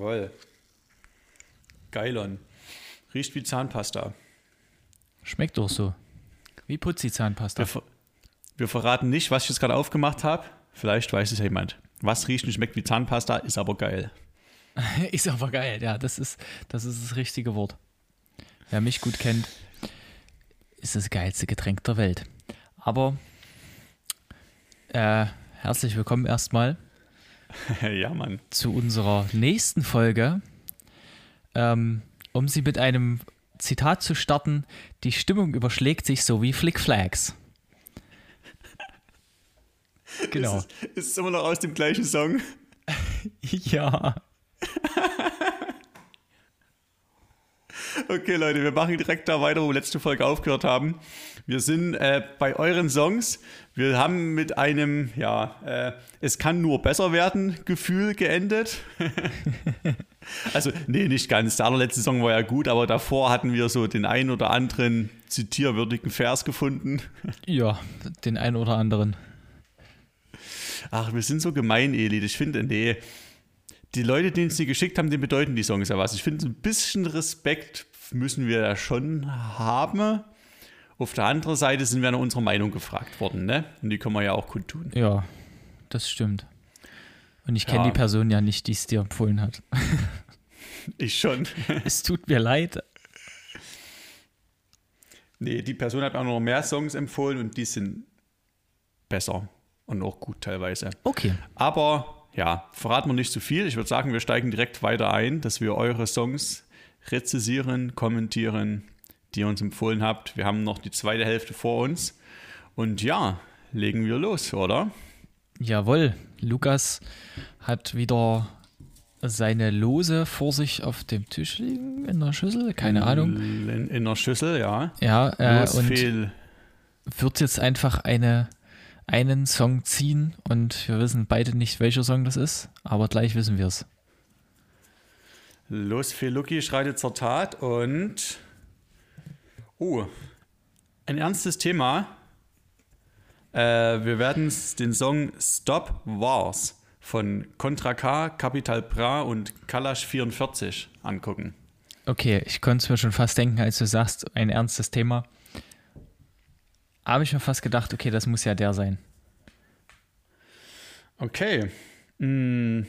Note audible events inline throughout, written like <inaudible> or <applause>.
Oh, jawohl. Geilon. Riecht wie Zahnpasta. Schmeckt doch so. Wie Putzi-Zahnpasta. Wir, ver wir verraten nicht, was ich jetzt gerade aufgemacht habe. Vielleicht weiß es ja jemand. Was riecht und schmeckt wie Zahnpasta, ist aber geil. <laughs> ist aber geil, ja, das ist, das ist das richtige Wort. Wer mich gut kennt, ist das geilste Getränk der Welt. Aber äh, herzlich willkommen erstmal. <laughs> ja, Mann. Zu unserer nächsten Folge. Ähm, um sie mit einem Zitat zu starten: Die Stimmung überschlägt sich so wie Flickflags. <laughs> Genau. Ist es, ist es immer noch aus dem gleichen Song? <laughs> ja. Okay, Leute, wir machen direkt da weiter, wo wir letzte Folge aufgehört haben. Wir sind äh, bei euren Songs. Wir haben mit einem, ja, äh, es kann nur besser werden Gefühl geendet. <laughs> also, nee, nicht ganz. Der allerletzte Song war ja gut, aber davor hatten wir so den einen oder anderen zitierwürdigen Vers gefunden. <laughs> ja, den einen oder anderen. Ach, wir sind so gemein, Eli. Ich finde, nee, die Leute, die uns die geschickt haben, denen bedeuten die Songs ja was. Ich finde, ein bisschen Respekt müssen wir ja schon haben. Auf der anderen Seite sind wir nach unserer Meinung gefragt worden, ne? Und die können wir ja auch kundtun. Ja, das stimmt. Und ich kenne ja. die Person ja nicht, die es dir empfohlen hat. <laughs> Ich schon. <laughs> es tut mir leid. Nee, die Person hat mir auch noch mehr Songs empfohlen und die sind besser und auch gut teilweise. Okay. Aber ja, verraten wir nicht zu viel. Ich würde sagen, wir steigen direkt weiter ein, dass wir eure Songs rezisieren, kommentieren, die ihr uns empfohlen habt. Wir haben noch die zweite Hälfte vor uns. Und ja, legen wir los, oder? Jawohl, Lukas hat wieder seine Lose vor sich auf dem Tisch liegen, in der Schüssel, keine Ahnung. In, in der Schüssel, ja. Ja, äh, und wird jetzt einfach eine einen Song ziehen und wir wissen beide nicht, welcher Song das ist, aber gleich wissen wir es. Los, Feluki schreitet zur Tat und. Oh, ein ernstes Thema. Äh, wir werden den Song Stop Wars von Contra K, Capital Bra und Kalash 44 angucken. Okay, ich konnte es mir schon fast denken, als du sagst, ein ernstes Thema habe ich mir fast gedacht, okay, das muss ja der sein. Okay. Mm.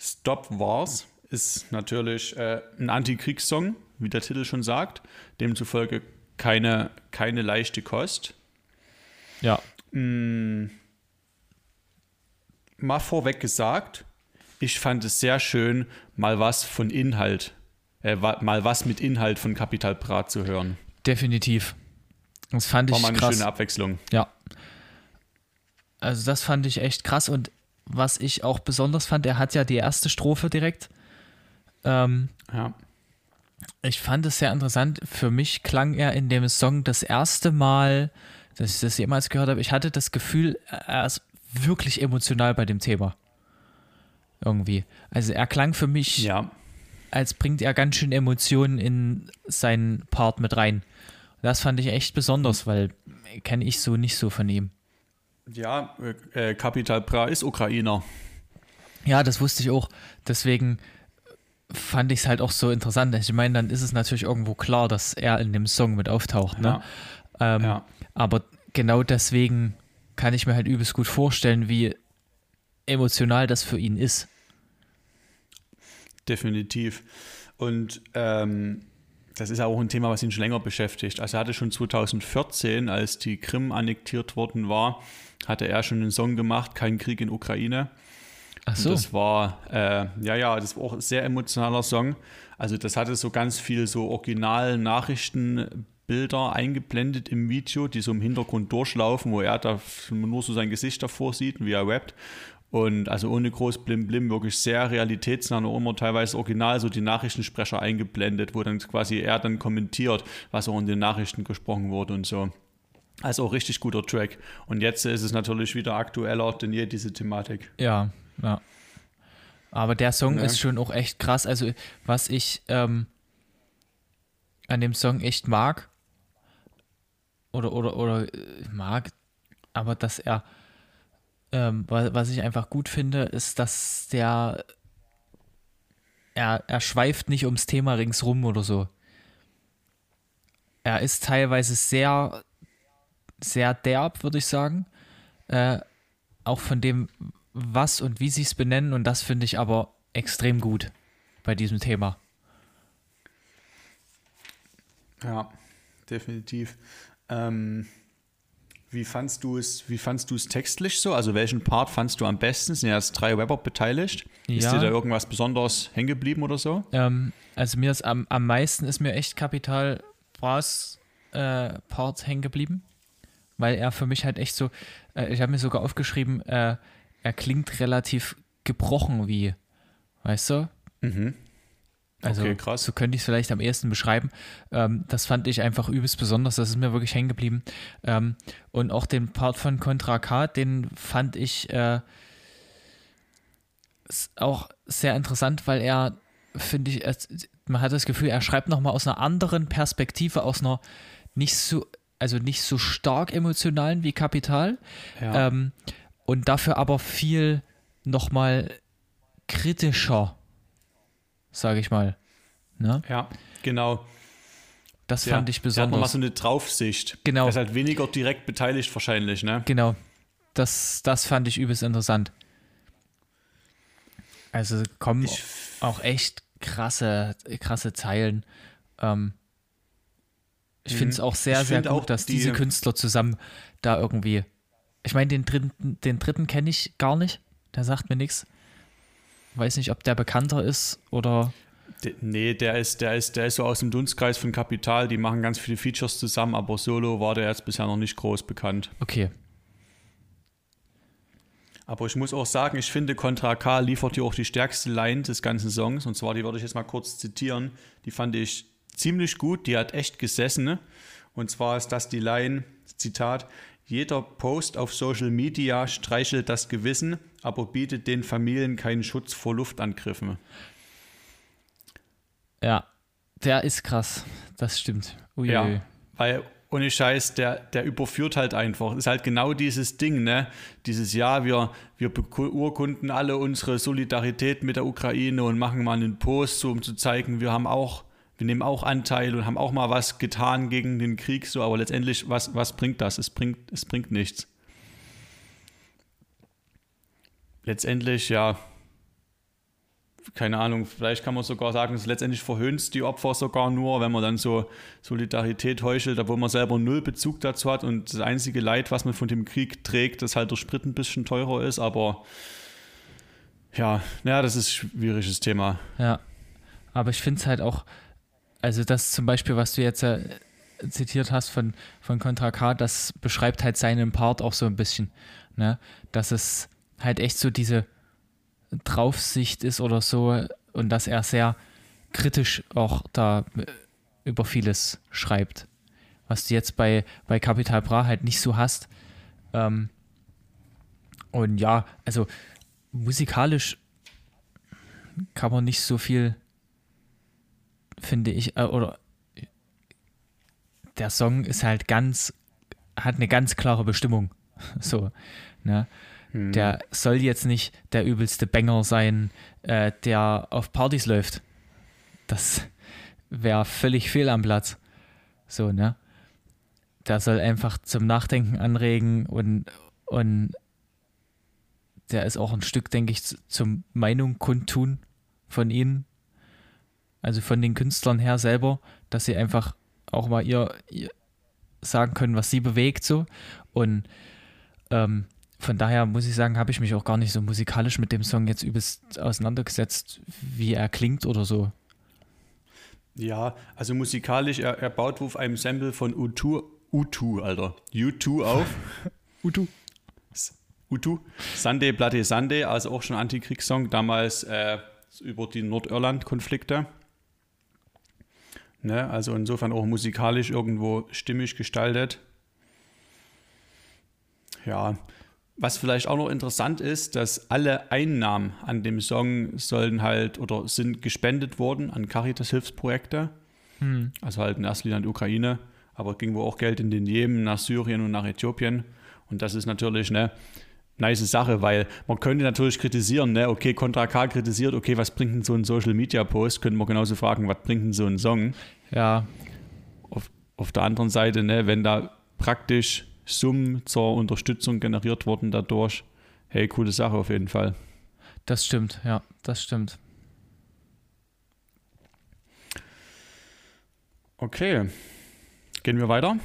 Stop Wars ist natürlich äh, ein Antikriegssong, wie der Titel schon sagt. Demzufolge keine, keine leichte Kost. Ja. Mm. Mal vorweg gesagt, ich fand es sehr schön, mal was von Inhalt, äh, mal was mit Inhalt von Capital Brat zu hören. Definitiv. Das fand ich War mal eine krass. schöne Abwechslung. Ja. Also das fand ich echt krass und was ich auch besonders fand, er hat ja die erste Strophe direkt. Ähm, ja. Ich fand es sehr interessant. Für mich klang er in dem Song das erste Mal, dass ich das jemals gehört habe. Ich hatte das Gefühl, er ist wirklich emotional bei dem Thema. Irgendwie. Also er klang für mich, ja. als bringt er ganz schön Emotionen in seinen Part mit rein. Das fand ich echt besonders, weil kenne ich so nicht so von ihm. Ja, äh, Kapital Bra ist Ukrainer. Ja, das wusste ich auch. Deswegen fand ich es halt auch so interessant. Ich meine, dann ist es natürlich irgendwo klar, dass er in dem Song mit auftaucht. Ne? Ja. Ähm, ja. Aber genau deswegen kann ich mir halt übelst gut vorstellen, wie emotional das für ihn ist. Definitiv. Und ähm, das ist auch ein Thema, was ihn schon länger beschäftigt. Also er hatte schon 2014, als die Krim annektiert worden war, hatte er schon einen Song gemacht, Kein Krieg in Ukraine. Ach so. Und das war, äh, ja, ja, das war auch ein sehr emotionaler Song. Also das hatte so ganz viel so original Nachrichtenbilder eingeblendet im Video, die so im Hintergrund durchlaufen, wo er da nur so sein Gesicht davor sieht, wie er rappt. Und also ohne groß Blim Blim, wirklich sehr realitätsnah und immer teilweise original so die Nachrichtensprecher eingeblendet, wo dann quasi er dann kommentiert, was auch in den Nachrichten gesprochen wurde und so. Also auch richtig guter Track. Und jetzt ist es natürlich wieder aktueller denn je, diese Thematik. Ja, ja. Aber der Song ja. ist schon auch echt krass. Also, was ich ähm, an dem Song echt mag, oder, oder, oder äh, mag, aber dass er ähm, was ich einfach gut finde, ist, dass der er, er schweift nicht ums Thema ringsrum oder so. Er ist teilweise sehr, sehr derb, würde ich sagen. Äh, auch von dem, was und wie sie es benennen. Und das finde ich aber extrem gut bei diesem Thema. Ja, definitiv. Ähm, wie fandst du es, wie fandst du es textlich so? Also welchen Part fandst du am besten? Sind ja jetzt drei Rapper beteiligt. Ja. Ist dir da irgendwas besonders hängen geblieben oder so? Ähm, also mir ist am, am meisten ist mir echt Kapital Bras äh, Part hängen geblieben. Weil er für mich halt echt so, äh, ich habe mir sogar aufgeschrieben, äh, er klingt relativ gebrochen wie, weißt du? Mhm. Also okay, krass. so könnte ich es vielleicht am ehesten beschreiben. Ähm, das fand ich einfach übelst besonders, das ist mir wirklich hängen geblieben. Ähm, und auch den Part von Contra K, den fand ich äh, auch sehr interessant, weil er, finde ich, es, man hat das Gefühl, er schreibt nochmal aus einer anderen Perspektive, aus einer nicht so, also nicht so stark emotionalen wie Kapital. Ja. Ähm, und dafür aber viel nochmal kritischer sage ich mal. Ne? Ja, genau. Das ja, fand ich besonders. Der hat nochmal so eine Draufsicht. Genau. Er ist halt weniger direkt beteiligt wahrscheinlich, ne? Genau. Das, das fand ich übelst interessant. Also kommen ich, auch echt krasse, krasse Zeilen. Ähm, ich finde es mhm. auch sehr, sehr gut, dass die, diese Künstler zusammen da irgendwie. Ich meine, den dritten, den dritten kenne ich gar nicht. Der sagt mir nichts. Weiß nicht, ob der bekannter ist oder. De, nee, der ist, der, ist, der ist so aus dem Dunstkreis von Kapital. Die machen ganz viele Features zusammen, aber solo war der jetzt bisher noch nicht groß bekannt. Okay. Aber ich muss auch sagen, ich finde, Contra K liefert hier auch die stärkste Line des ganzen Songs. Und zwar, die würde ich jetzt mal kurz zitieren. Die fand ich ziemlich gut. Die hat echt gesessen. Ne? Und zwar ist das die Line, Zitat, jeder Post auf Social Media streichelt das Gewissen, aber bietet den Familien keinen Schutz vor Luftangriffen. Ja, der ist krass. Das stimmt. Uiui. Ja, weil ohne Scheiß, der, der überführt halt einfach. Ist halt genau dieses Ding, ne? Dieses Jahr, wir, wir beurkunden alle unsere Solidarität mit der Ukraine und machen mal einen Post, so um zu zeigen, wir haben auch wir nehmen auch Anteil und haben auch mal was getan gegen den Krieg, so, aber letztendlich, was, was bringt das? Es bringt, es bringt nichts. Letztendlich, ja, keine Ahnung, vielleicht kann man sogar sagen, es letztendlich verhöhnt die Opfer sogar nur, wenn man dann so Solidarität heuchelt, obwohl man selber null Bezug dazu hat und das einzige Leid, was man von dem Krieg trägt, dass halt der Sprit ein bisschen teurer ist, aber ja, naja, das ist ein schwieriges Thema. Ja, aber ich finde es halt auch, also das zum Beispiel, was du jetzt äh, zitiert hast von, von Contra K, das beschreibt halt seinen Part auch so ein bisschen, ne? Dass es halt echt so diese Draufsicht ist oder so und dass er sehr kritisch auch da äh, über vieles schreibt. Was du jetzt bei, bei Capital Bra halt nicht so hast. Ähm, und ja, also musikalisch kann man nicht so viel finde ich, äh, oder der Song ist halt ganz, hat eine ganz klare Bestimmung. <laughs> so, ne? Hm. Der soll jetzt nicht der übelste Banger sein, äh, der auf Partys läuft. Das wäre völlig fehl am Platz. So, ne? Der soll einfach zum Nachdenken anregen und, und der ist auch ein Stück, denke ich, zum Meinung kundtun von ihnen also von den Künstlern her selber, dass sie einfach auch mal ihr, ihr sagen können, was sie bewegt so. Und ähm, von daher muss ich sagen, habe ich mich auch gar nicht so musikalisch mit dem Song jetzt übelst auseinandergesetzt, wie er klingt oder so. Ja, also musikalisch, er, er baut auf einem Sample von U2, U2, Alter, U2 auf. <laughs> U2. U2. Sunday Bloody Sunday, also auch schon Antikriegssong, damals äh, über die Nordirland-Konflikte. Ne? Also insofern auch musikalisch irgendwo stimmig gestaltet. Ja, was vielleicht auch noch interessant ist, dass alle Einnahmen an dem Song sollen halt oder sind gespendet worden an Caritas-Hilfsprojekte. Hm. Also halt in erster Linie an die Ukraine, aber ging wohl auch Geld in den Jemen, nach Syrien und nach Äthiopien. Und das ist natürlich, ne, nice Sache, weil man könnte natürlich kritisieren, ne, okay, Contra K kritisiert, okay, was bringt denn so ein Social Media Post? Könnte man genauso fragen, was bringt denn so ein Song? Ja. Auf, auf der anderen Seite, ne, wenn da praktisch Summen zur Unterstützung generiert wurden dadurch, hey, coole Sache auf jeden Fall. Das stimmt, ja, das stimmt. Okay. Gehen wir weiter?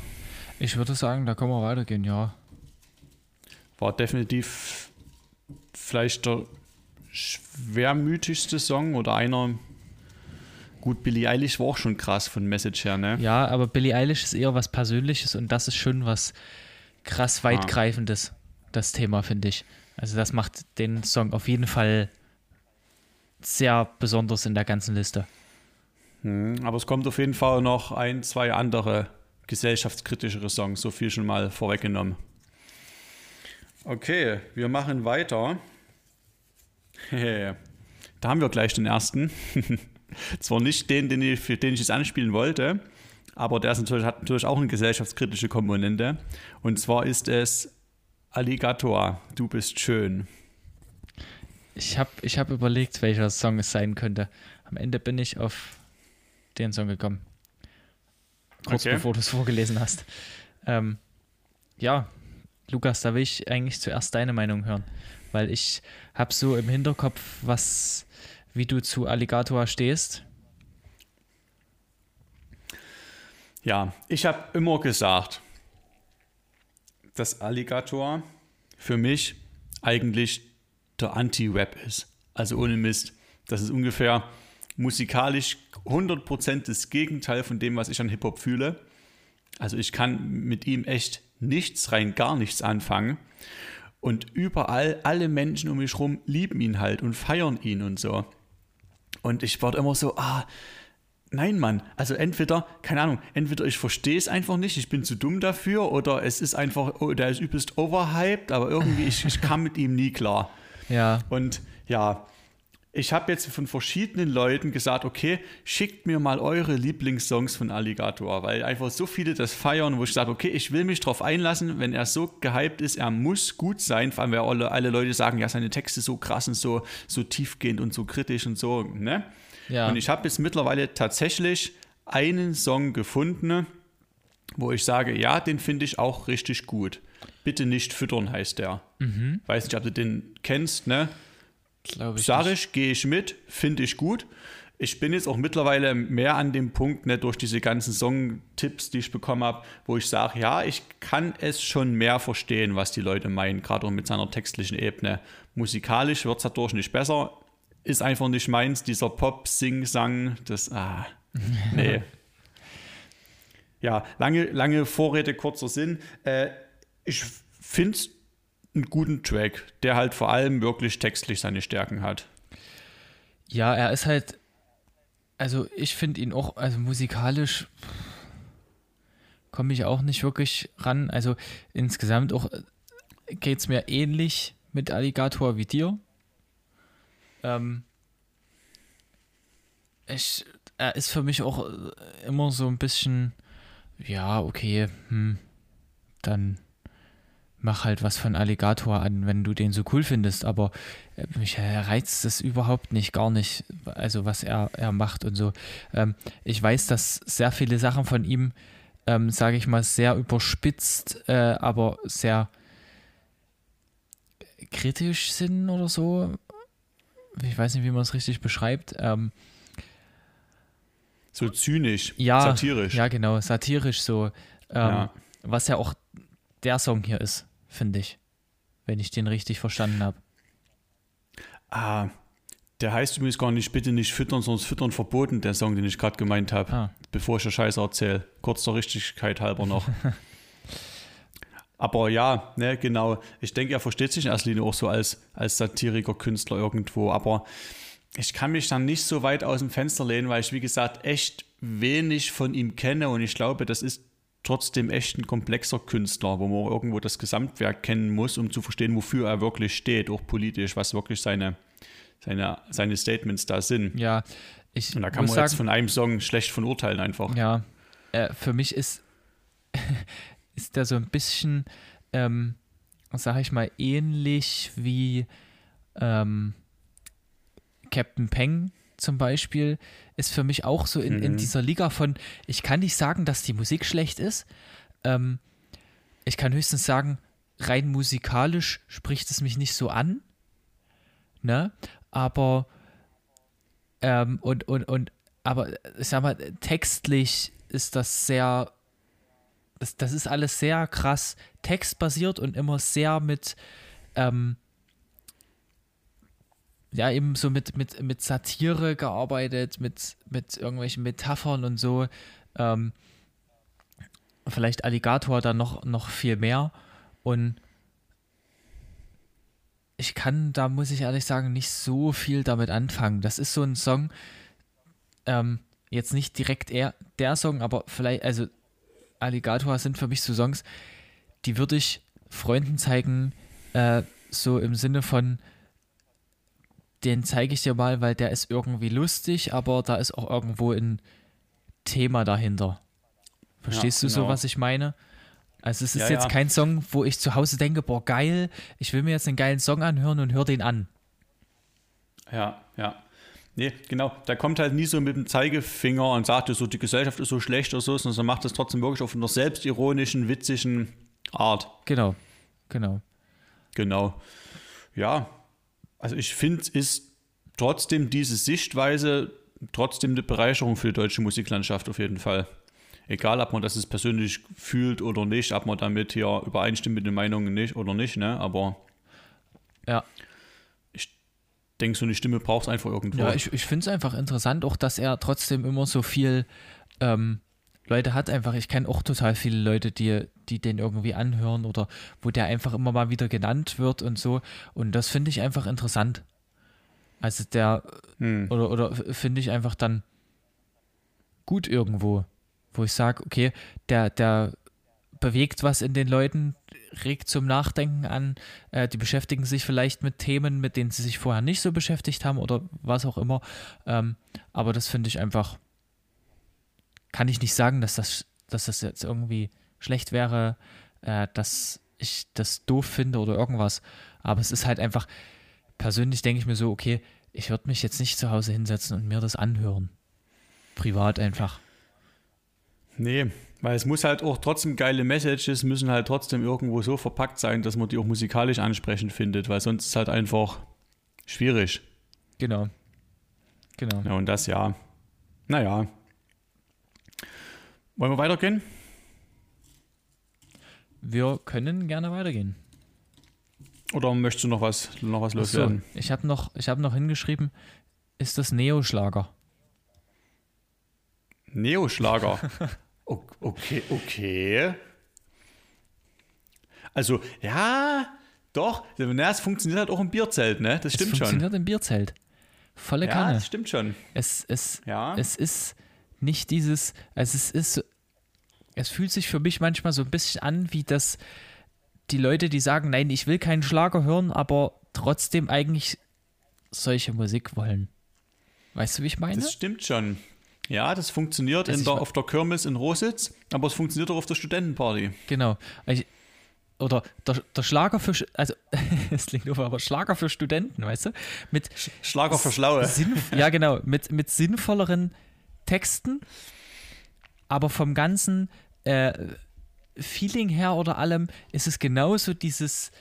Ich würde sagen, da können wir weitergehen, ja. War definitiv vielleicht der schwermütigste Song oder einer. Gut, Billie Eilish war auch schon krass von Message her, ne? Ja, aber Billie Eilish ist eher was Persönliches und das ist schon was krass weitgreifendes, ah. das Thema, finde ich. Also das macht den Song auf jeden Fall sehr besonders in der ganzen Liste. Hm, aber es kommt auf jeden Fall noch ein, zwei andere gesellschaftskritischere Songs, so viel schon mal vorweggenommen. Okay, wir machen weiter. da haben wir gleich den ersten. <laughs> Zwar nicht den, den ich, für den ich es anspielen wollte, aber der natürlich, hat natürlich auch eine gesellschaftskritische Komponente. Und zwar ist es Alligator, du bist schön. Ich habe ich hab überlegt, welcher Song es sein könnte. Am Ende bin ich auf den Song gekommen. Kurz okay. bevor du es vorgelesen hast. Ähm, ja, Lukas, da will ich eigentlich zuerst deine Meinung hören, weil ich habe so im Hinterkopf, was, wie du zu Alligator stehst. Ja, ich habe immer gesagt, dass Alligator für mich eigentlich der Anti-Rap ist. Also ohne Mist. Das ist ungefähr musikalisch 100% das Gegenteil von dem, was ich an Hip-Hop fühle. Also ich kann mit ihm echt nichts, rein gar nichts anfangen. Und überall, alle Menschen um mich herum lieben ihn halt und feiern ihn und so. Und ich werde immer so, ah, nein, Mann. Also entweder, keine Ahnung, entweder ich verstehe es einfach nicht, ich bin zu dumm dafür, oder es ist einfach, oh, der ist übelst overhyped, aber irgendwie, ich, ich kam mit ihm nie klar. Ja. Und ja, ich habe jetzt von verschiedenen Leuten gesagt, okay, schickt mir mal eure Lieblingssongs von Alligator, weil einfach so viele das feiern, wo ich sage, okay, ich will mich darauf einlassen, wenn er so gehypt ist, er muss gut sein, vor allem weil alle, alle Leute sagen, ja, seine Texte so krass und so, so tiefgehend und so kritisch und so, ne? Ja. Und ich habe jetzt mittlerweile tatsächlich einen Song gefunden, wo ich sage, ja, den finde ich auch richtig gut. Bitte nicht füttern heißt der. Mhm. Weiß nicht, ob du den kennst, ne? Glaube ich. Sag ich, gehe ich mit, finde ich gut. Ich bin jetzt auch mittlerweile mehr an dem Punkt, ne, durch diese ganzen Song-Tipps, die ich bekommen habe, wo ich sage, ja, ich kann es schon mehr verstehen, was die Leute meinen, gerade mit seiner textlichen Ebene. Musikalisch wird es dadurch nicht besser, ist einfach nicht meins, dieser Pop-Sing-Sang, das, ah, <laughs> nee. ja, lange, lange Vorrede, kurzer Sinn. Äh, ich finde es einen guten Track, der halt vor allem wirklich textlich seine Stärken hat. Ja, er ist halt, also ich finde ihn auch, also musikalisch komme ich auch nicht wirklich ran. Also insgesamt auch äh, geht es mir ähnlich mit Alligator wie dir. Ähm, ich, er ist für mich auch äh, immer so ein bisschen, ja, okay, hm, dann mach halt was von Alligator an, wenn du den so cool findest, aber äh, mich reizt das überhaupt nicht, gar nicht, also was er, er macht und so. Ähm, ich weiß, dass sehr viele Sachen von ihm, ähm, sage ich mal, sehr überspitzt, äh, aber sehr kritisch sind oder so. Ich weiß nicht, wie man es richtig beschreibt. Ähm, so zynisch, ja, satirisch. Ja, genau, satirisch so. Ähm, ja. Was ja auch der Song hier ist finde ich. Wenn ich den richtig verstanden habe. Ah, der heißt übrigens gar nicht bitte nicht füttern, sonst füttern verboten, der Song, den ich gerade gemeint habe. Ah. Bevor ich der Scheiße erzähle. Kurz der Richtigkeit halber noch. <laughs> Aber ja, ne, genau. Ich denke, er versteht sich in erster Linie auch so als, als Satiriker, Künstler irgendwo. Aber ich kann mich dann nicht so weit aus dem Fenster lehnen, weil ich, wie gesagt, echt wenig von ihm kenne. Und ich glaube, das ist trotzdem echt ein komplexer Künstler, wo man irgendwo das Gesamtwerk kennen muss, um zu verstehen, wofür er wirklich steht, auch politisch, was wirklich seine, seine, seine Statements da sind. Ja, ich Und da kann man sagen, jetzt von einem Song schlecht von urteilen einfach. Ja, äh, für mich ist, <laughs> ist der so ein bisschen ähm, sag ich mal, ähnlich wie ähm, Captain Peng zum Beispiel, ist für mich auch so in, mhm. in dieser Liga von, ich kann nicht sagen, dass die Musik schlecht ist. Ähm, ich kann höchstens sagen, rein musikalisch spricht es mich nicht so an. Ne? Aber ähm, und, und, und, aber ich sag mal, textlich ist das sehr, das, das ist alles sehr krass textbasiert und immer sehr mit, ähm, ja, eben so mit, mit, mit Satire gearbeitet, mit, mit irgendwelchen Metaphern und so. Ähm, vielleicht Alligator dann noch, noch viel mehr. Und ich kann, da muss ich ehrlich sagen, nicht so viel damit anfangen. Das ist so ein Song, ähm, jetzt nicht direkt er, der Song, aber vielleicht, also Alligator sind für mich so Songs, die würde ich Freunden zeigen, äh, so im Sinne von, den zeige ich dir mal, weil der ist irgendwie lustig, aber da ist auch irgendwo ein Thema dahinter. Verstehst ja, du genau. so, was ich meine? Also es ist ja, jetzt ja. kein Song, wo ich zu Hause denke, boah, geil, ich will mir jetzt einen geilen Song anhören und höre den an. Ja, ja. Nee, genau. Da kommt halt nie so mit dem Zeigefinger und sagt so, die Gesellschaft ist so schlecht oder so, sondern er macht das trotzdem wirklich auf einer selbstironischen, witzigen Art. Genau, genau. Genau. Ja, also ich finde, es ist trotzdem diese Sichtweise trotzdem eine Bereicherung für die deutsche Musiklandschaft auf jeden Fall egal ob man das jetzt persönlich fühlt oder nicht, ob man damit hier übereinstimmt mit den Meinungen nicht oder nicht, ne? Aber ja. Ich denke, so eine Stimme braucht es einfach irgendwo. Ja, ich, ich finde es einfach interessant, auch dass er trotzdem immer so viel ähm, Leute hat einfach, ich kenne auch total viele Leute, die, die den irgendwie anhören oder wo der einfach immer mal wieder genannt wird und so. Und das finde ich einfach interessant. Also der, hm. oder, oder finde ich einfach dann gut irgendwo wo ich sage, okay, der, der bewegt was in den Leuten, regt zum Nachdenken an, äh, die beschäftigen sich vielleicht mit Themen, mit denen sie sich vorher nicht so beschäftigt haben oder was auch immer. Ähm, aber das finde ich einfach, kann ich nicht sagen, dass das, dass das jetzt irgendwie schlecht wäre, äh, dass ich das doof finde oder irgendwas. Aber es ist halt einfach, persönlich denke ich mir so, okay, ich würde mich jetzt nicht zu Hause hinsetzen und mir das anhören. Privat einfach. Nee, weil es muss halt auch trotzdem geile Messages müssen halt trotzdem irgendwo so verpackt sein, dass man die auch musikalisch ansprechend findet, weil sonst ist es halt einfach schwierig. Genau. Genau. Ja, und das ja. Naja. Wollen wir weitergehen? Wir können gerne weitergehen. Oder möchtest du noch was, noch was loswerden? So, ich habe noch, hab noch hingeschrieben, ist das Neoschlager? Neoschlager? <laughs> Okay, okay. Also, ja, doch. Es funktioniert halt auch im Bierzelt, ne? Das stimmt schon. Es funktioniert im Bierzelt. Volle ja, Kanne. Ja, das stimmt schon. Es, es, ja. es ist nicht dieses, also es ist, es fühlt sich für mich manchmal so ein bisschen an, wie das die Leute, die sagen, nein, ich will keinen Schlager hören, aber trotzdem eigentlich solche Musik wollen. Weißt du, wie ich meine? Das stimmt schon. Ja, das funktioniert in der, auf der Kirmes in Rositz, aber es funktioniert auch auf der Studentenparty. Genau. Ich, oder der, der, Schlager für, also <laughs> es klingt doof, aber Schlager für Studenten, weißt du? Mit Schlager für Schlaue. ja, genau, mit, mit sinnvolleren Texten, aber vom ganzen äh, Feeling her oder allem ist es genauso dieses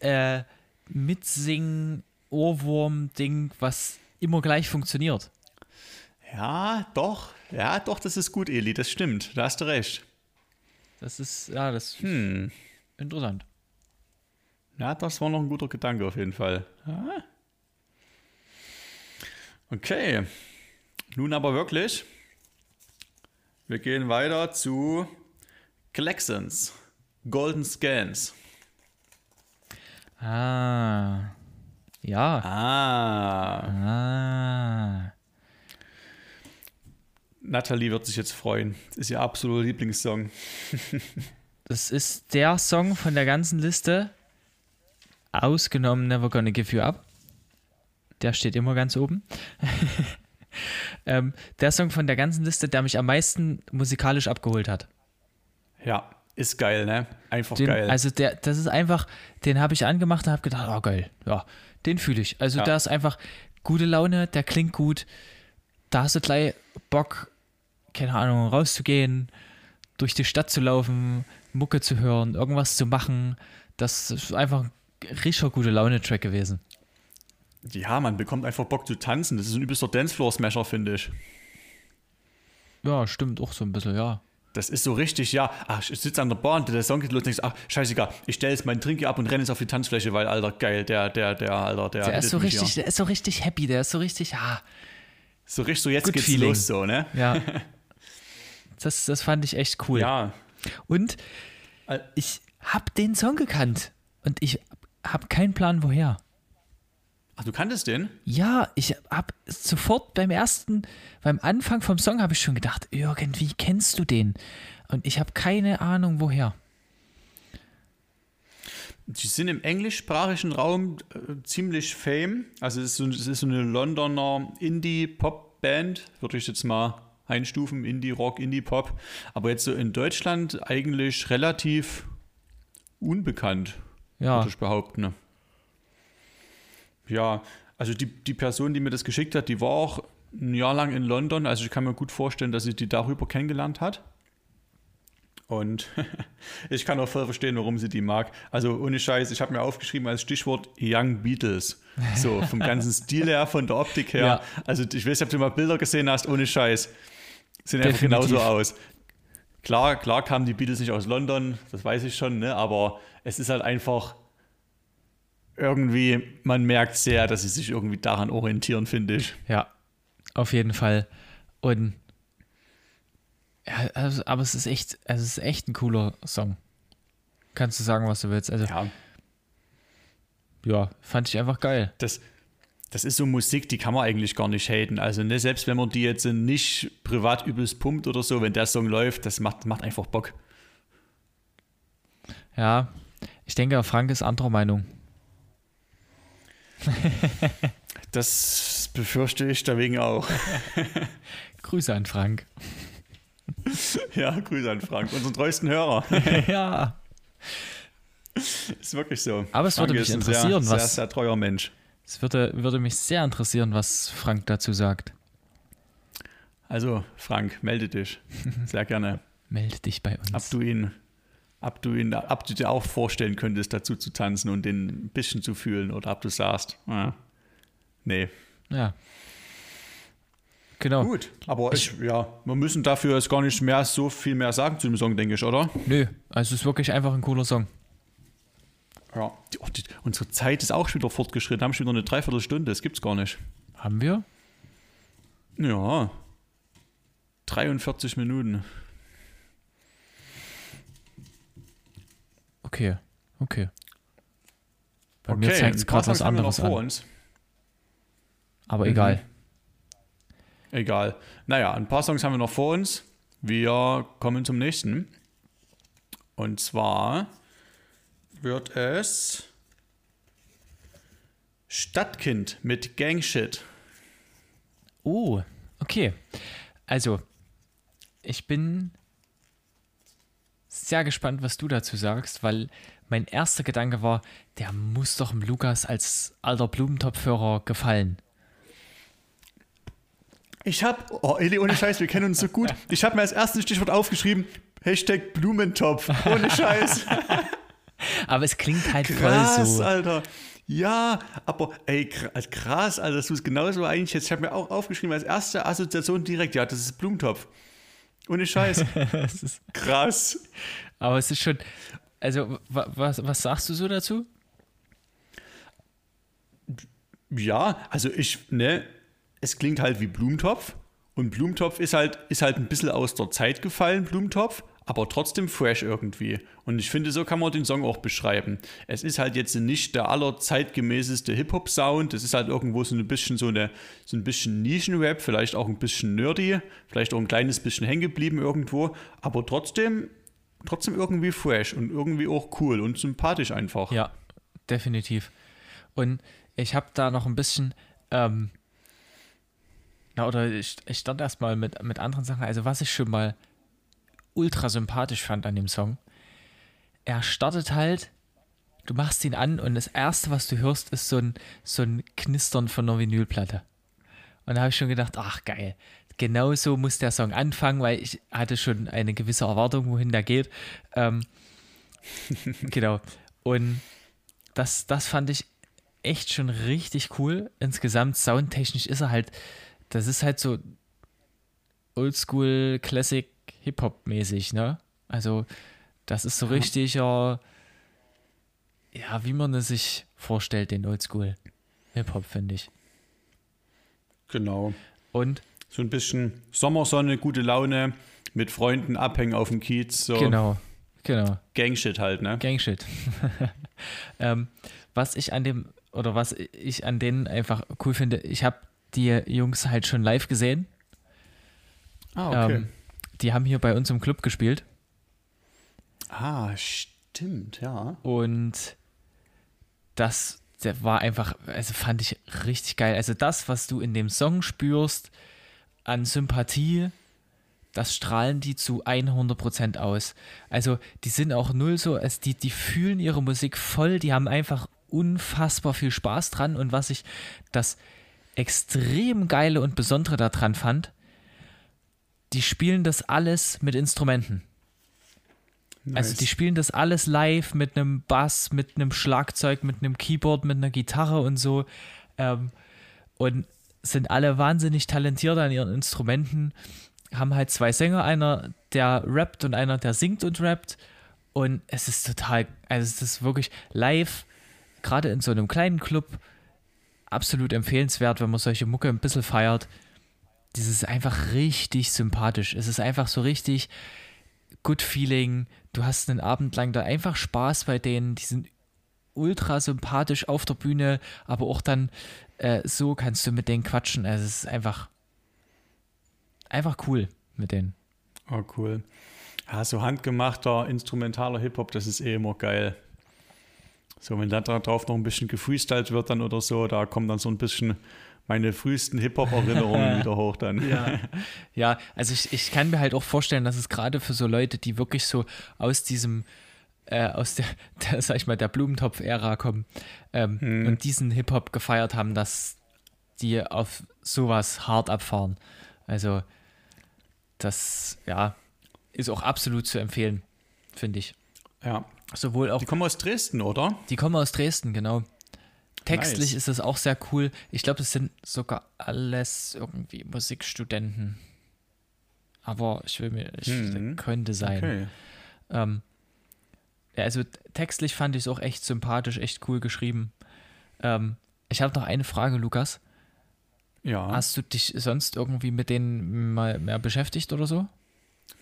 äh, Mitsingen, Ohrwurm-Ding, was immer gleich funktioniert. Ja, doch. Ja, doch, das ist gut, Eli. Das stimmt. Da hast du recht. Das ist, ja, das hm. interessant. Ja, das war noch ein guter Gedanke auf jeden Fall. Ja. Okay. Nun aber wirklich. Wir gehen weiter zu Collections. Golden Scans. Ah. Ja. Ah. Ah. Natalie wird sich jetzt freuen. Das ist ihr absoluter Lieblingssong. <laughs> das ist der Song von der ganzen Liste, ausgenommen Never Gonna Give You Up. Der steht immer ganz oben. <laughs> ähm, der Song von der ganzen Liste, der mich am meisten musikalisch abgeholt hat. Ja, ist geil, ne? Einfach den, geil. Also der, das ist einfach, den habe ich angemacht und habe gedacht, oh geil, ja, den fühle ich. Also ja. da ist einfach gute Laune, der klingt gut. Da hast du gleich Bock, keine Ahnung, rauszugehen, durch die Stadt zu laufen, Mucke zu hören, irgendwas zu machen. Das ist einfach ein richtig gute Laune-Track gewesen. Ja, man bekommt einfach Bock zu tanzen. Das ist ein übelster Dancefloor-Smasher, finde ich. Ja, stimmt auch so ein bisschen, ja. Das ist so richtig, ja. Ach, ich sitze an der Bahn, der Song geht los und denkst, ach, scheißegal, ich stelle jetzt meinen Trinker ab und renne jetzt auf die Tanzfläche, weil, Alter, geil, der, der, der, Alter, der. Der ist so richtig, der ist so richtig happy, der ist so richtig, ah. So richtig, so jetzt Good geht's feeling. los, so, ne? Ja. <laughs> Das, das fand ich echt cool. Ja. Und ich hab den Song gekannt und ich hab keinen Plan, woher. Ach, du kanntest den? Ja, ich habe sofort beim ersten, beim Anfang vom Song habe ich schon gedacht, irgendwie kennst du den. Und ich habe keine Ahnung, woher. Die sind im englischsprachigen Raum äh, ziemlich fame. Also es ist, so, es ist so eine Londoner Indie-Pop-Band, würde ich jetzt mal einstufen, Indie-Rock, Indie-Pop. Aber jetzt so in Deutschland eigentlich relativ unbekannt, ja. würde ich behaupten. Ja, also die, die Person, die mir das geschickt hat, die war auch ein Jahr lang in London. Also ich kann mir gut vorstellen, dass sie die darüber kennengelernt hat. Und <laughs> ich kann auch voll verstehen, warum sie die mag. Also ohne Scheiß, ich habe mir aufgeschrieben als Stichwort Young Beatles. So vom ganzen Stil her, von der Optik her. Ja. Also ich weiß nicht, ob du mal Bilder gesehen hast, ohne Scheiß. Sehen einfach genauso aus. Klar, klar kamen die Beatles nicht aus London, das weiß ich schon, ne? aber es ist halt einfach irgendwie, man merkt sehr, dass sie sich irgendwie daran orientieren, finde ich. Ja, auf jeden Fall. Und ja, also, aber es ist echt, es ist echt ein cooler Song. Kannst du sagen, was du willst. Also, ja. ja, fand ich einfach geil. Das, das ist so Musik, die kann man eigentlich gar nicht haten. Also, ne, selbst wenn man die jetzt nicht privat übelst pumpt oder so, wenn der Song läuft, das macht, macht einfach Bock. Ja, ich denke, Frank ist anderer Meinung. <laughs> das befürchte ich deswegen auch. <laughs> Grüße an Frank. <laughs> Ja, Grüße an Frank, unseren treuesten Hörer. ja. Ist wirklich so. Aber es Frank würde mich interessieren, sehr, was. Sehr, sehr treuer Mensch. Es würde, würde mich sehr interessieren, was Frank dazu sagt. Also, Frank, melde dich. Sehr gerne. melde dich bei uns. Ob du ihn ob du, ihn, ob du dir auch vorstellen könntest, dazu zu tanzen und den ein bisschen zu fühlen oder ob du sagst, ah, nee. Ja. Genau. Gut, aber ich, ja, wir müssen dafür jetzt gar nicht mehr so viel mehr sagen zu dem Song, denke ich, oder? Nö, also es ist wirklich einfach ein cooler Song. Ja, die, oh, die, unsere Zeit ist auch schon wieder fortgeschritten, haben schon wieder eine Dreiviertelstunde, das gibt's gar nicht. Haben wir? Ja. 43 Minuten. Okay, okay. Bei okay, mir zeigt es gerade was anderes an. Uns. Aber mhm. egal. Egal. Naja, ein paar Songs haben wir noch vor uns. Wir kommen zum nächsten. Und zwar wird es Stadtkind mit Gangshit. Oh, okay. Also, ich bin sehr gespannt, was du dazu sagst, weil mein erster Gedanke war, der muss doch dem Lukas als alter Blumentopfhörer gefallen. Ich hab, oh Eli, ohne Scheiß, wir kennen uns so gut. Ich habe mir als erstes Stichwort aufgeschrieben, Hashtag Blumentopf, ohne Scheiß. <laughs> aber es klingt halt krass, voll so. Alter. Ja, aber ey, krass, Alter, dass du es genauso eigentlich jetzt. Ich habe mir auch aufgeschrieben, als erste Assoziation direkt, ja, das ist Blumentopf. Ohne Scheiß. <laughs> Krass. Aber es ist schon. Also, was, was sagst du so dazu? Ja, also ich, ne, es klingt halt wie Blumentopf. Und Blumentopf ist halt, ist halt ein bisschen aus der Zeit gefallen, Blumentopf aber trotzdem fresh irgendwie. Und ich finde, so kann man den Song auch beschreiben. Es ist halt jetzt nicht der allerzeitgemäßeste Hip-Hop-Sound. Es ist halt irgendwo so ein bisschen so, eine, so ein bisschen Nischen-Rap, vielleicht auch ein bisschen nerdy, vielleicht auch ein kleines bisschen hängen geblieben irgendwo, aber trotzdem, trotzdem irgendwie fresh und irgendwie auch cool und sympathisch einfach. Ja, definitiv. Und ich habe da noch ein bisschen, ähm, ja, oder ich, ich stand erstmal mit, mit anderen Sachen. Also, was ich schon mal ultra sympathisch fand an dem Song, er startet halt, du machst ihn an und das Erste, was du hörst, ist so ein, so ein Knistern von einer Vinylplatte. Und da habe ich schon gedacht, ach geil, genau so muss der Song anfangen, weil ich hatte schon eine gewisse Erwartung, wohin der geht. Ähm, <laughs> genau. Und das, das fand ich echt schon richtig cool. Insgesamt soundtechnisch ist er halt, das ist halt so Oldschool Classic Hip-Hop mäßig, ne? Also das ist so ja. richtiger, ja, wie man es sich vorstellt, den Oldschool Hip-Hop, finde ich. Genau. Und so ein bisschen Sommersonne, gute Laune, mit Freunden abhängen auf dem Kiez. So. Genau, genau. Gangshit halt, ne? Gangshit. <laughs> ähm, was ich an dem, oder was ich an denen einfach cool finde, ich habe die Jungs halt schon live gesehen. Ah, okay. Ähm, die haben hier bei uns im Club gespielt. Ah, stimmt, ja. Und das der war einfach, also fand ich richtig geil. Also das, was du in dem Song spürst an Sympathie, das strahlen die zu 100% aus. Also die sind auch null so, also die, die fühlen ihre Musik voll, die haben einfach unfassbar viel Spaß dran. Und was ich das extrem geile und besondere daran fand, die spielen das alles mit Instrumenten. Nice. Also die spielen das alles live mit einem Bass, mit einem Schlagzeug, mit einem Keyboard, mit einer Gitarre und so. Ähm, und sind alle wahnsinnig talentiert an ihren Instrumenten. Haben halt zwei Sänger, einer, der rappt und einer, der singt und rappt. Und es ist total, also es ist wirklich live, gerade in so einem kleinen Club, absolut empfehlenswert, wenn man solche Mucke ein bisschen feiert. Dieses ist einfach richtig sympathisch. Es ist einfach so richtig good feeling du hast einen Abend lang da einfach Spaß bei denen, die sind ultra sympathisch auf der Bühne, aber auch dann äh, so kannst du mit denen quatschen. Also es ist einfach, einfach cool mit denen. Oh, cool. Ja, so handgemachter, instrumentaler Hip-Hop, das ist eh immer geil. So, wenn da drauf noch ein bisschen gefreestylt wird dann oder so, da kommt dann so ein bisschen meine frühesten Hip-Hop-Erinnerungen <laughs> wieder hoch dann. Ja, ja also ich, ich kann mir halt auch vorstellen, dass es gerade für so Leute, die wirklich so aus diesem, äh, aus der, <laughs> der, sag ich mal, der Blumentopf-Ära kommen ähm, hm. und diesen Hip-Hop gefeiert haben, dass die auf sowas hart abfahren. Also, das, ja, ist auch absolut zu empfehlen, finde ich. Ja. Sowohl auch. Die kommen aus Dresden, oder? Die kommen aus Dresden, genau. Textlich nice. ist es auch sehr cool. Ich glaube, es sind sogar alles irgendwie Musikstudenten. Aber ich will mir, ich, hm. könnte sein. Okay. Ähm, ja, also textlich fand ich es auch echt sympathisch, echt cool geschrieben. Ähm, ich habe noch eine Frage, Lukas. Ja. Hast du dich sonst irgendwie mit denen mal mehr beschäftigt oder so?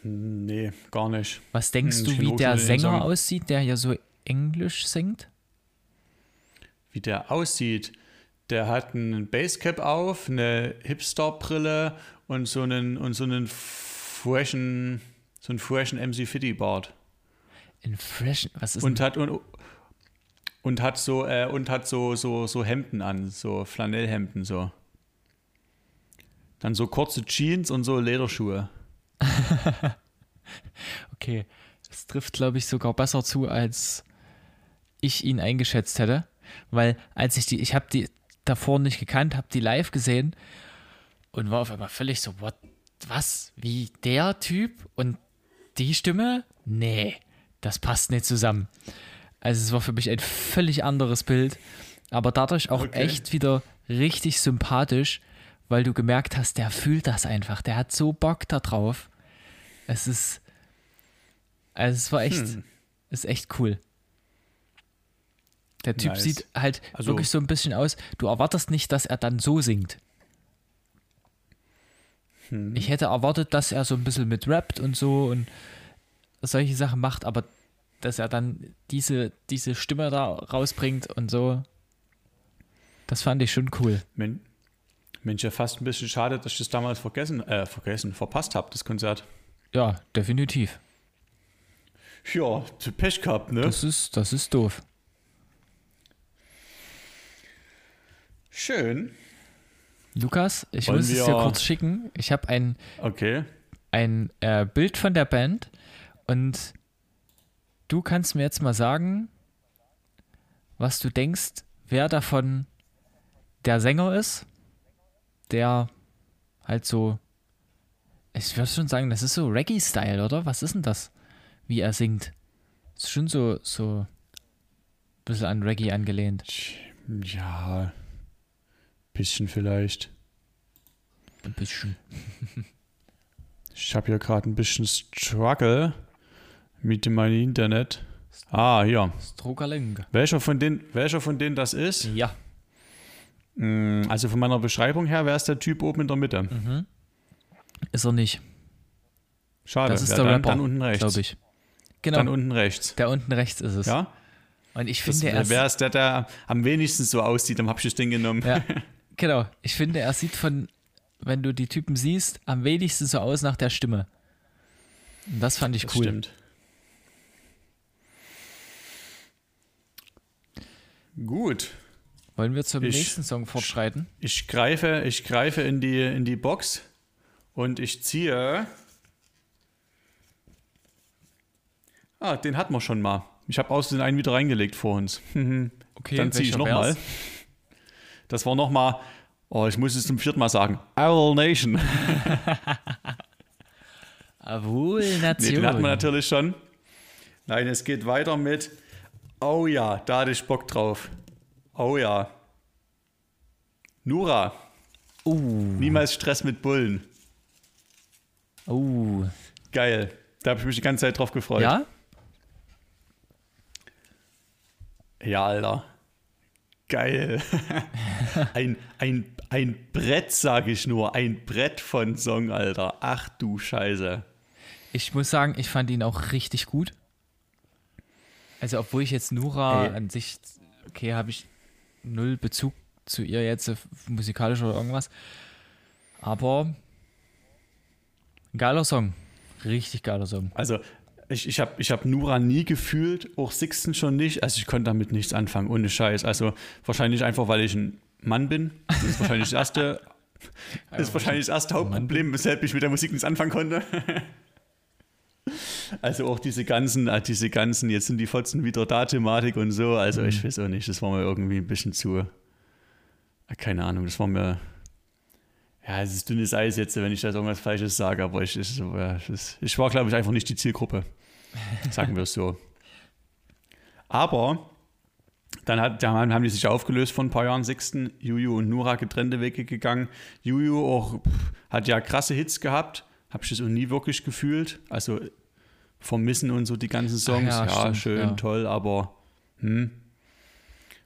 Nee, gar nicht. Was denkst hm, du, wie der Sänger aussieht, der ja so Englisch singt? Wie der aussieht. Der hat einen Basecap auf, eine Hipster-Brille und so einen und so einen freshen, so einen freshen MC Fitty Bart. In freshen, was ist und hat und, und hat so äh, und hat so so so Hemden an, so Flanellhemden so. Dann so kurze Jeans und so Lederschuhe. <laughs> okay, das trifft glaube ich sogar besser zu, als ich ihn eingeschätzt hätte weil als ich die, ich habe die davor nicht gekannt, habe die live gesehen und war auf einmal völlig so, what, was, wie der Typ und die Stimme? Nee, das passt nicht zusammen. Also es war für mich ein völlig anderes Bild, aber dadurch auch okay. echt wieder richtig sympathisch, weil du gemerkt hast, der fühlt das einfach, der hat so Bock da drauf. Es ist, also es war echt, hm. ist echt cool. Der Typ nice. sieht halt also, wirklich so ein bisschen aus. Du erwartest nicht, dass er dann so singt. Hm. Ich hätte erwartet, dass er so ein bisschen mit rappt und so und solche Sachen macht, aber dass er dann diese, diese Stimme da rausbringt und so, das fand ich schon cool. Mensch, ja fast ein bisschen schade, dass ich das damals vergessen, äh, vergessen, verpasst habe, das Konzert. Ja, definitiv. Ja, Pech gehabt, ne? Das ist, das ist doof. Schön. Lukas, ich Wollen muss es dir kurz schicken. Ich habe ein, okay. ein äh, Bild von der Band und du kannst mir jetzt mal sagen, was du denkst, wer davon der Sänger ist, der halt so, ich würde schon sagen, das ist so Reggae-Style, oder? Was ist denn das, wie er singt? Das ist schon so, so ein bisschen an Reggae angelehnt. Ja, bisschen vielleicht. Ein bisschen. <laughs> ich habe hier gerade ein bisschen Struggle mit meinem Internet. Ah, hier. Strogaling. Welcher von denen, welcher von denen das ist? Ja. Mm, also von meiner Beschreibung her wäre es der Typ oben in der Mitte. Mhm. Ist er nicht. Schade. Das ist ja, der dann, Rapper, dann unten rechts. glaube ich. Genau. Dann unten rechts. Der unten rechts ist es. Ja? Und ich Das finde, er wäre es der, der am wenigsten so aussieht, dann habe ich das Ding genommen. Ja, <laughs> genau. Ich finde, er sieht von, wenn du die Typen siehst, am wenigsten so aus nach der Stimme. Und das fand ich Das cool. stimmt. Gut. Wollen wir zum Ich- nächsten Song fortschreiten? Ich greife, ich greife in die, in die Box und ich ziehe. Ah, den hatten wir schon mal. Ich habe außerdem einen wieder reingelegt vor uns. <laughs> Okay, Dann ziehe ich nochmal. Das war nochmal, oh, ich muss es zum vierten Mal sagen. Owl Nation. <laughs> Nee, Nation. den hatten wir natürlich schon. Nein, es geht weiter mit, oh ja, da hatte ich Bock drauf. Oh ja. Nura, Uh, niemals Stress mit Bullen. uh. Geil. Da habe ich mich die ganze Zeit drauf gefreut. Ja? Ja, Alter. Geil. <laughs> ein, ein, ein Brett, sage ich nur. Ein Brett von Song, Alter. Ach du Scheiße. Ich muss sagen, ich fand ihn auch richtig gut. Also, obwohl ich jetzt Nura Ey. an sich, okay, habe ich null Bezug zu ihr jetzt, äh, musikalisch oder irgendwas. Aber ein geiler Song. Richtig geiler Song. Also, ich, ich habe ich hab Nura nie gefühlt, auch Sixten schon nicht. Also, ich konnte damit nichts anfangen, ohne Scheiß. Also, wahrscheinlich einfach, weil ich ein Mann bin. Das ist wahrscheinlich das erste, <laughs> das ist wahrscheinlich das erste Hauptproblem, weshalb ich mit der Musik nichts anfangen konnte. <laughs> Also auch diese ganzen, äh, diese ganzen, jetzt sind die Fotzen wieder da Thematik und so. Also ich weiß auch nicht, das war mir irgendwie ein bisschen zu, äh, keine Ahnung, das war mir, ja, es ist dünnes Eis jetzt, wenn ich da irgendwas Falsches sage, aber ich, ich, ich war, glaube ich, einfach nicht die Zielgruppe. Sagen wir es so. Aber dann hat, da haben die sich aufgelöst vor ein paar Jahren, Sixten, Juju und Nura getrennte Wege gegangen. Juju auch, pff, hat ja krasse Hits gehabt, habe ich das auch nie wirklich gefühlt. Also vermissen und so die ganzen Songs, ja, ja, stimmt, schön, ja. toll, aber hm,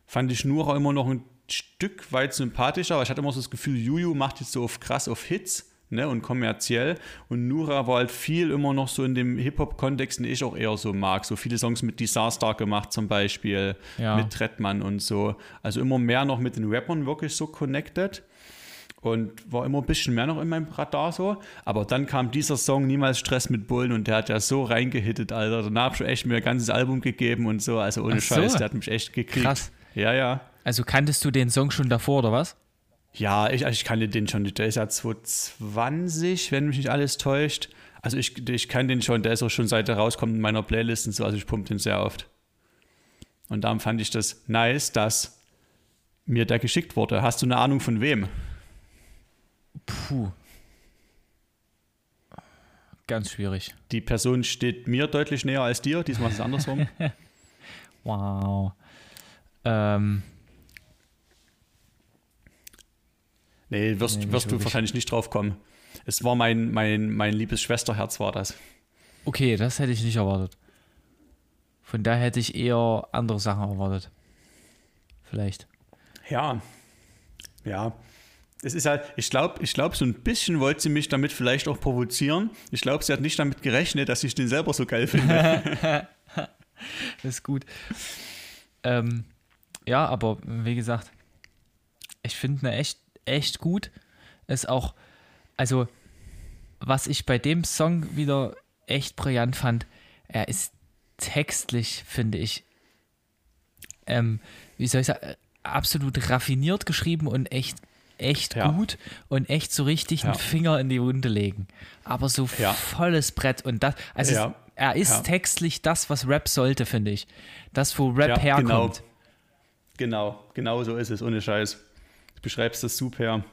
fand ich Nura immer noch ein Stück weit sympathischer, aber ich hatte immer so das Gefühl, Juju macht jetzt so auf krass auf Hits ne, und kommerziell und Nura war halt viel immer noch so in dem Hip-Hop-Kontext, den ich auch eher so mag. So viele Songs mit Disaster gemacht zum Beispiel, Ja. mit Trettmann und so. Also immer mehr noch mit den Rappern wirklich so connected und war immer ein bisschen mehr noch in meinem Radar so. Aber dann kam dieser Song Niemals Stress mit Bullen und der hat ja so reingehittet, Alter. Danach habe ich echt mir ein ganzes Album gegeben und so. Also ohne so. Scheiß, der hat mich echt gekriegt. Krass. Ja, ja. Also kanntest du den Song schon davor, oder was? Ja, ich, ich kannte den schon. Der ist ja 2020, wenn mich nicht alles täuscht. Also ich, ich kann den schon, der ist auch schon seit er rauskommt in meiner Playlist und so, also ich pumpe den sehr oft. Und darum fand ich das nice, dass mir der geschickt wurde. Hast du eine Ahnung von wem? Puh. Ganz schwierig. Die Person steht mir deutlich näher als dir, diesmal ist es andersrum. <laughs> Wow. Ähm, Nee, wirst, Nee, wirst du wirklich. wahrscheinlich nicht drauf kommen. Es war mein, mein, mein liebes Schwesterherz, war das. okay, das hätte ich nicht erwartet. Von daher hätte ich eher andere Sachen erwartet. Vielleicht. Ja. Ja. Es ist halt, ich glaube, ich glaub, so ein bisschen wollte sie mich damit vielleicht auch provozieren. Ich glaube, sie hat nicht damit gerechnet, dass ich den selber so geil finde. Das <laughs> ist gut. Ähm, ja, aber wie gesagt, ich finde eine echt, echt gut. Ist auch, also, was ich bei dem Song wieder echt brillant fand, er ist textlich, finde ich, ähm, wie soll ich sagen, äh, absolut raffiniert geschrieben und echt, echt Ja. gut und echt so richtig Ja. einen Finger in die Wunde legen. Aber so Ja. volles Brett und das, also Ja. er ist textlich das, was Rap sollte, finde ich. Das, wo Rap ja, herkommt. Genau. genau, genau so ist es, ohne Scheiß. Du beschreibst das super.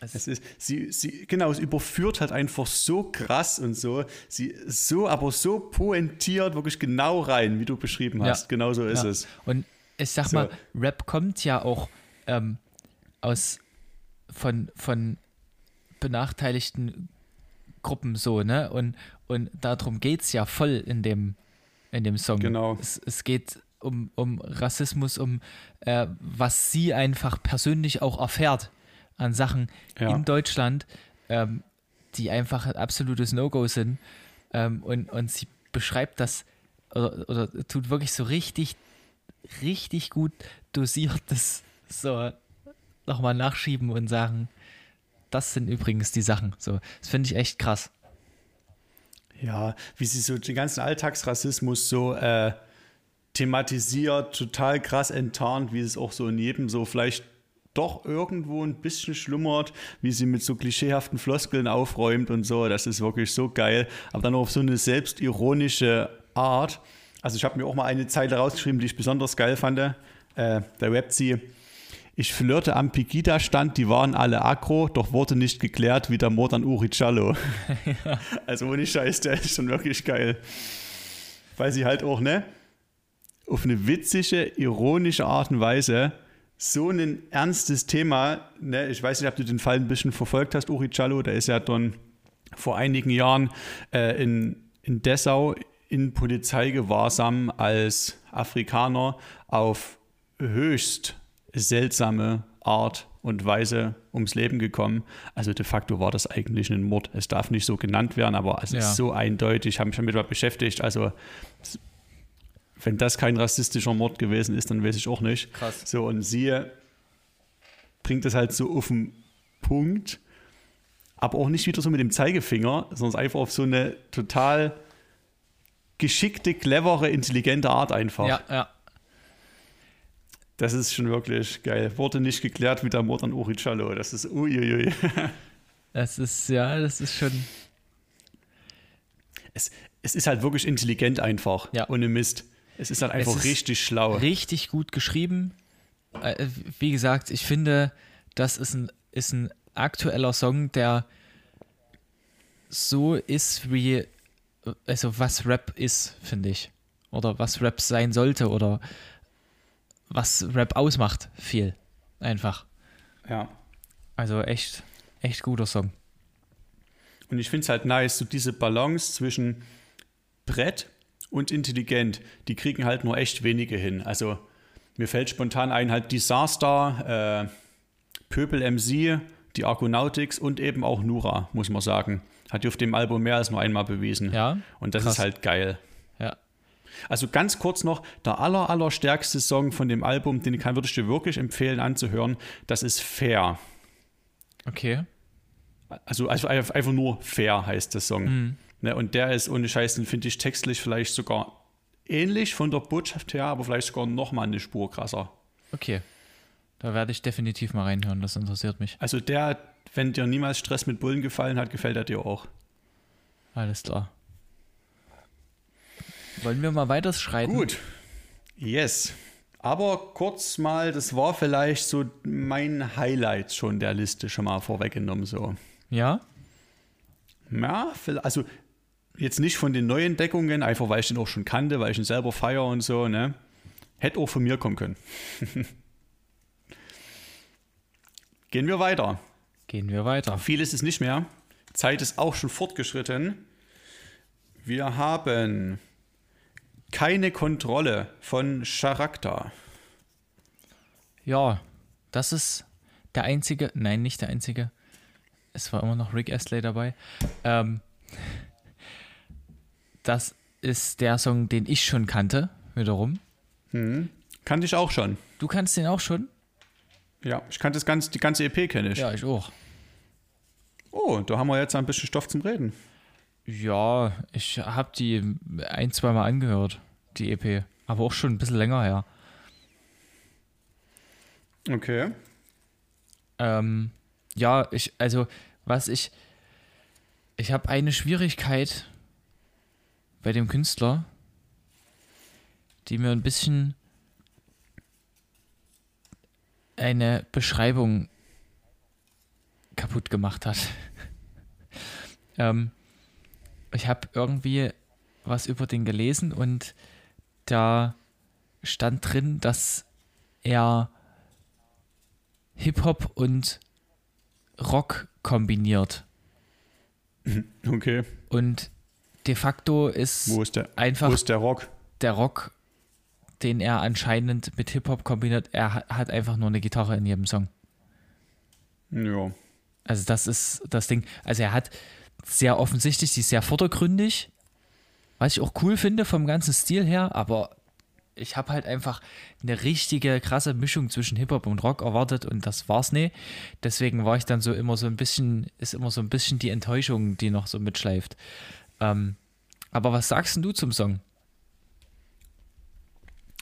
Es ist, sie, sie, genau, es überführt halt einfach so krass und so, sie so, aber so pointiert, wirklich genau rein, wie du beschrieben hast. Ja. Genau so ist ja. es. Und ich sag so. mal, Rap kommt ja auch ähm, aus von, von benachteiligten Gruppen so, ne? Und, und darum geht es ja voll in dem, in dem Song. Genau. Es, es geht um, um Rassismus, um äh, was sie einfach persönlich auch erfährt an Sachen ja. in Deutschland, ähm, die einfach ein absolutes No-Go sind. Ähm, und, und sie beschreibt das oder, oder tut wirklich so richtig, richtig gut dosiert das so nochmal nachschieben und sagen, das sind übrigens die Sachen. So, das finde ich echt krass. Ja, wie sie so den ganzen Alltagsrassismus so äh, thematisiert, total krass enttarnt, wie es auch so in jedem so vielleicht doch irgendwo ein bisschen schlummert, wie sie mit so klischeehaften Floskeln aufräumt und so. Das ist wirklich so geil. Aber dann auch auf so eine selbstironische Art. Also ich habe mir auch mal eine Zeile rausgeschrieben, die ich besonders geil fand. Äh, da rappt sie, ich flirte am Pegida-Stand, die waren alle aggro, doch wurde nicht geklärt, wie der Mord an Uri Cialo. ja. <laughs> Also ohne Scheiß, der ist schon wirklich geil. Weil sie halt auch, ne, auf eine witzige, ironische Art und Weise so ein ernstes Thema. Ne? Ich weiß nicht, ob du den Fall ein bisschen verfolgt hast, Uri Cialo. Der ist ja dann vor einigen Jahren äh, in, in Dessau in Polizeigewahrsam als Afrikaner auf höchst seltsame Art und Weise ums Leben gekommen. Also de facto war das eigentlich ein Mord. Es darf nicht so genannt werden, aber es ja. ist so eindeutig. Ich habe mich damit beschäftigt. Also wenn das kein rassistischer Mord gewesen ist, dann weiß ich auch nicht. Krass. So, und sie bringt das halt so auf den Punkt, aber auch nicht wieder so mit dem Zeigefinger, sondern einfach auf so eine total geschickte, clevere, intelligente Art einfach. Ja, ja. Das ist schon wirklich geil. Wurde nicht geklärt wie der Mord an Uri Cello. Das ist uiuiui. <laughs> Das ist, ja, das ist schon. Es, es ist halt wirklich intelligent einfach. Ja. Ohne Mist. Es ist halt einfach ist richtig schlau. Richtig gut geschrieben. Äh, wie gesagt, ich finde, das ist ein, ist ein aktueller Song, der so ist wie, also was Rap ist, finde ich. Oder was Rap sein sollte oder was Rap ausmacht, viel. Einfach. Ja. Also echt, echt guter Song. Und ich finde es halt nice, so diese Balance zwischen Brett und intelligent, die kriegen halt nur echt wenige hin. Also mir fällt spontan ein halt Disaster, äh, Pöbel MC, die Argonautics und eben auch Nura, muss man sagen. Hat die auf dem Album mehr als nur einmal bewiesen. Ja. Und das krass. ist halt geil. Ja. Also ganz kurz noch, der aller, aller stärkste Song von dem Album, den kann, würde ich dir wirklich empfehlen anzuhören, das ist Fair. Okay. Also, also einfach nur Fair heißt der Song. Mhm. Ne, und der ist ohne Scheiß, den finde ich textlich vielleicht sogar ähnlich von der Botschaft her, aber vielleicht sogar noch mal eine Spur krasser. Okay. Da werde ich definitiv mal reinhören, das interessiert mich. Also der, wenn dir niemals Stress mit Bullen gefallen hat, gefällt er dir auch. Alles klar. Wollen wir mal weiter schreiten? Gut. Yes. Aber kurz mal, das war vielleicht so mein Highlight schon der Liste schon mal vorweggenommen so. Ja? Ja, also jetzt nicht von den neuen Deckungen, einfach weil ich den auch schon kannte, weil ich ihn selber feiere und so, ne? Hätte auch von mir kommen können. <laughs> Gehen wir weiter. Gehen wir weiter. Viel ist es nicht mehr. Zeit ist auch schon fortgeschritten. Wir haben keine Kontrolle von Charakter. Ja, das ist der einzige, nein, nicht der einzige. Es war immer noch Rick Astley dabei. Ähm, das ist der Song, den ich schon kannte, wiederum. Hm. Kannte ich auch schon. Du kannst den auch schon? Ja, ich kannte das ganze, die ganze EP kenne ich. Ja, ich auch. Oh, da haben wir jetzt ein bisschen Stoff zum Reden. Ja, ich habe die ein, zweimal angehört, die EP. Aber auch schon ein bisschen länger her. Okay. Ähm, ja, ich, also, was ich. Ich habe eine Schwierigkeit bei dem Künstler, die mir ein bisschen eine Beschreibung kaputt gemacht hat. <laughs> ähm, ich habe irgendwie was über den gelesen und da stand drin, dass er Hip-Hop und Rock kombiniert. <laughs> Okay. Und de facto ist, wo ist der, einfach wo ist der Rock? Der Rock, den er anscheinend mit Hip-Hop kombiniert, er hat einfach nur eine Gitarre in jedem Song. Ja. Also das ist das Ding. Also er hat sehr offensichtlich, sie ist sehr vordergründig, was ich auch cool finde vom ganzen Stil her, aber ich habe halt einfach eine richtige krasse Mischung zwischen Hip-Hop und Rock erwartet und das war's nicht. Deswegen war ich dann so immer so ein bisschen, ist immer so ein bisschen die Enttäuschung, die noch so mitschleift. Ähm, aber was sagst du zum Song?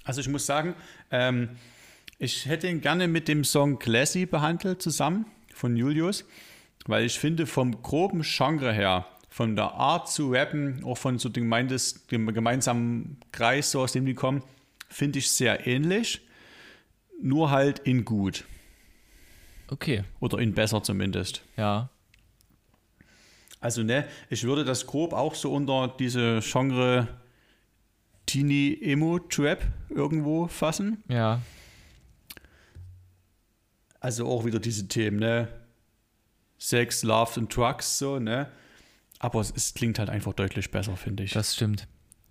Also ich muss sagen, ähm, ich hätte ihn gerne mit dem Song Classy behandelt zusammen von Julius, weil ich finde vom groben Genre her, von der Art zu rappen, auch von so dem, dem gemeinsamen Kreis, so aus dem die kommen, finde ich sehr ähnlich, nur halt in gut. Okay. Oder in besser zumindest. Ja. Also, ne, ich würde das grob auch so unter diese Genre Teeny Emo Trap irgendwo fassen. Ja. Also auch wieder diese Themen, ne? Sex, Love und Drugs, so, ne? Aber es, es klingt halt einfach deutlich besser, finde ich. Das stimmt.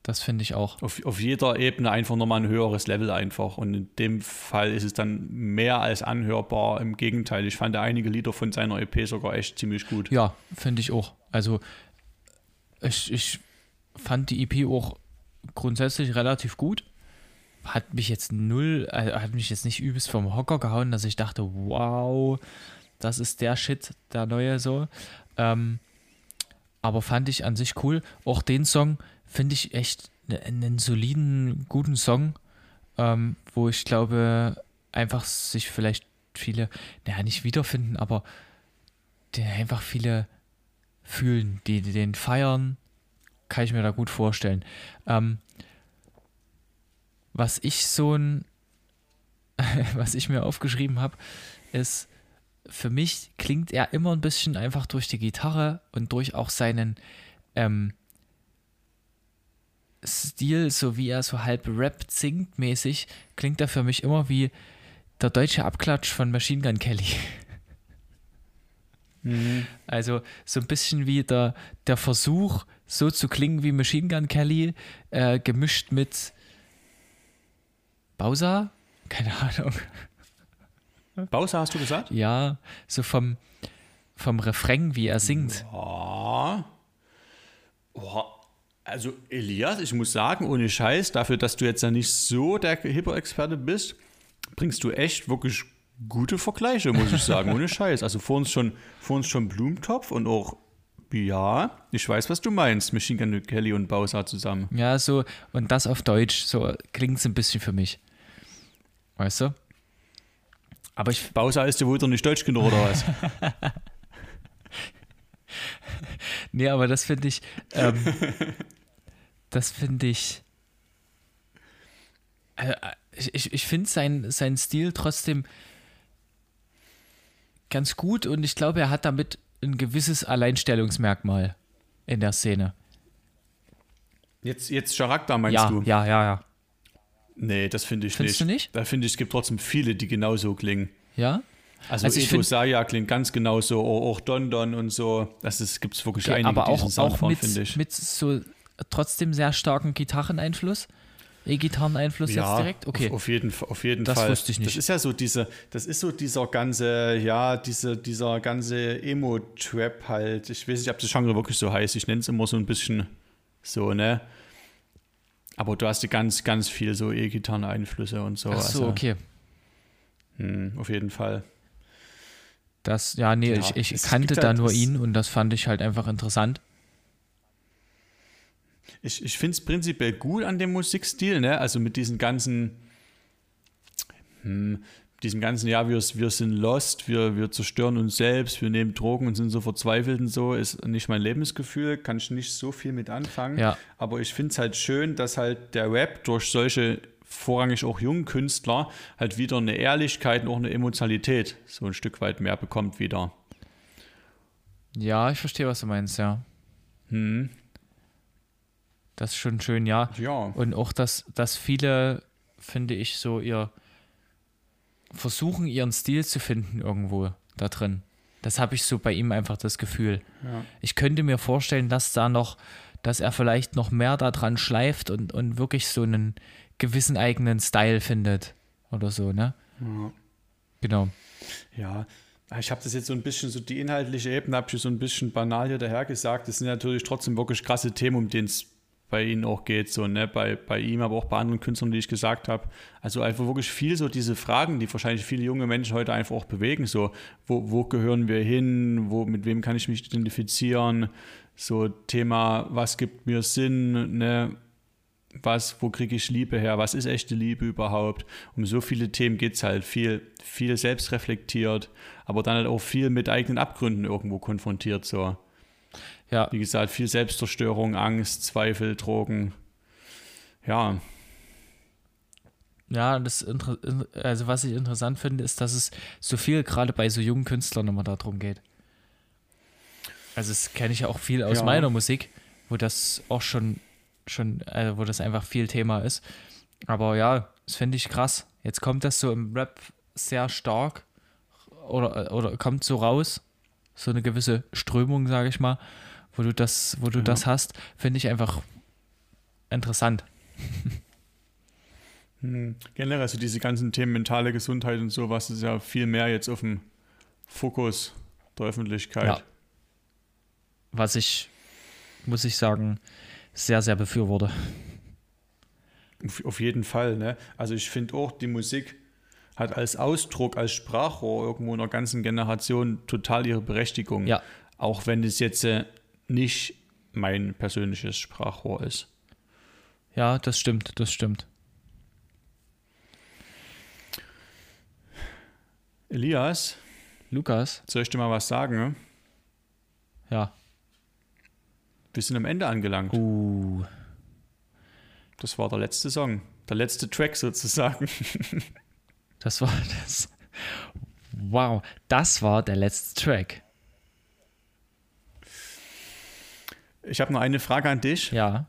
Das finde ich auch. Auf, auf jeder Ebene einfach nochmal ein höheres Level einfach. Und in dem Fall ist es dann mehr als anhörbar. Im Gegenteil, ich fand einige Lieder von seiner EP sogar echt ziemlich gut. Ja, finde ich auch. Also ich, ich fand die EP auch grundsätzlich relativ gut. Hat mich jetzt null, also hat mich jetzt nicht übelst vom Hocker gehauen, dass ich dachte, wow, das ist der Shit, der neue so. Ähm, aber fand ich an sich cool. Auch den Song, finde ich echt ne, einen soliden, guten Song, ähm, wo ich glaube, einfach sich vielleicht viele, naja, nicht wiederfinden, aber den einfach viele fühlen, die, die den feiern, kann ich mir da gut vorstellen. Ähm, was ich so ein, <laughs> was ich mir aufgeschrieben habe, ist, für mich klingt er immer ein bisschen einfach durch die Gitarre und durch auch seinen ähm, Stil, so wie er so halb Rap singt mäßig, klingt er für mich immer wie der deutsche Abklatsch von Machine Gun Kelly. <laughs> Mhm. Also so ein bisschen wie der, der Versuch, so zu klingen wie Machine Gun Kelly, äh, gemischt mit Bowser? Keine Ahnung. <laughs> Bowser hast du gesagt? Ja, so vom, vom Refrain, wie er singt. Ja. Oh, also Elias, ich muss sagen, ohne Scheiß, dafür, dass du jetzt ja nicht so der Hippo-Experte bist, bringst du echt wirklich gute Vergleiche, muss ich sagen, ohne Scheiß. Also vor uns schon, vor uns schon Blumentopf und auch, ja, ich weiß, was du meinst, Machine Gun Kelly und Bowser zusammen. Ja, so, und das auf Deutsch, so klingt es ein bisschen für mich. Weißt du? Aber ich. Bowser ist ja wohl nicht deutsch genug, oder was? <laughs> nee, aber das finde ich, ähm, <laughs> das finde ich, äh, ich, ich finde sein, sein Stil trotzdem ganz gut und ich glaube, er hat damit ein gewisses Alleinstellungsmerkmal in der Szene. Jetzt, jetzt Charakter meinst ja, du? Ja, ja, ja. Nee, das finde ich Findest nicht. du nicht? Da finde ich, es gibt trotzdem viele, die genauso klingen. Ja? Also, also Edo Saya klingt ganz genauso, auch Don Don und so. Das gibt es wirklich okay, einige, aber auch, auch mit, ich. mit so trotzdem sehr starken Gitarreneinfluss. E-Gitarreneinfluss ja, jetzt direkt? Okay. Auf, auf jeden, auf jeden das Fall. Das wusste ich nicht. Das ist ja so diese, das ist so dieser ganze, ja, diese, dieser ganze Emo-Trap halt. Ich weiß nicht, ob das Genre wirklich so heißt. Ich nenne es immer so ein bisschen so, ne? Aber du hast ganz, ganz viel so E-Gitarren-Einflüsse und so. Ach so, also, okay. Mh, auf jeden Fall. Das, ja, nee, ja, ich, ich kannte da halt nur ihn und das fand ich halt einfach interessant. Ich, ich finde es prinzipiell gut an dem Musikstil, ne? Also mit diesen ganzen hm, diesem ganzen Jahr, wir, wir sind lost, wir, wir zerstören uns selbst, wir nehmen Drogen und sind so verzweifelt und so, ist nicht mein Lebensgefühl, kann ich nicht so viel mit anfangen. Ja. Aber ich finde es halt schön, dass halt der Rap durch solche vorrangig auch jungen Künstler halt wieder eine Ehrlichkeit und auch eine Emotionalität so ein Stück weit mehr bekommt wieder. Ja, ich verstehe, was du meinst, ja. Hm. Das ist schon schön, ja. Ja. Und auch, dass, dass viele, finde ich, so ihr versuchen, ihren Stil zu finden irgendwo da drin. Das habe ich so bei ihm einfach das Gefühl. Ja. Ich könnte mir vorstellen, dass da noch, dass er vielleicht noch mehr daran schleift und, und wirklich so einen gewissen eigenen Style findet oder so, ne? Ja. Genau. Ja, ich habe das jetzt so ein bisschen, so die inhaltliche Ebene habe ich so ein bisschen banal hier daher gesagt. Das sind natürlich trotzdem wirklich krasse Themen, um denen es bei ihnen auch geht, so, ne, bei, bei ihm, aber auch bei anderen Künstlern, die ich gesagt habe. Also einfach wirklich viel so diese Fragen, die wahrscheinlich viele junge Menschen heute einfach auch bewegen, so, wo, wo gehören wir hin, wo, mit wem kann ich mich identifizieren, so Thema, was gibt mir Sinn, ne, was, wo kriege ich Liebe her, was ist echte Liebe überhaupt? Um so viele Themen geht es halt, viel, viel selbstreflektiert, aber dann halt auch viel mit eigenen Abgründen irgendwo konfrontiert, so. Ja. Wie gesagt, viel Selbstzerstörung, Angst, Zweifel, Drogen. Ja. Ja, das also was ich interessant finde, ist, dass es so viel gerade bei so jungen Künstlern immer darum geht. Also das kenne ich ja auch viel aus ja. meiner Musik, wo das auch schon, schon, also wo das einfach viel Thema ist. Aber ja, das finde ich krass. Jetzt kommt das so im Rap sehr stark oder, oder kommt so raus, so eine gewisse Strömung, sage ich mal wo du das, wo du ja. das hast, finde ich einfach interessant. Hm. Generell, also diese ganzen Themen mentale Gesundheit und sowas ist ja viel mehr jetzt auf dem Fokus der Öffentlichkeit. Ja. Was ich, muss ich sagen, sehr, sehr befürworte. Auf jeden Fall, ne? Also ich finde auch, die Musik hat als Ausdruck, als Sprachrohr irgendwo in einer ganzen Generation total ihre Berechtigung. Ja. Auch wenn es jetzt äh, nicht mein persönliches Sprachrohr ist. Ja, das stimmt, das stimmt. Elias. Lukas. Soll ich dir mal was sagen? Ne? Ja. Wir sind am Ende angelangt. Uh. Das war der letzte Song. Der letzte Track sozusagen. <laughs> das war das. Wow, das war der letzte Track. Ich habe noch eine Frage an dich. Ja.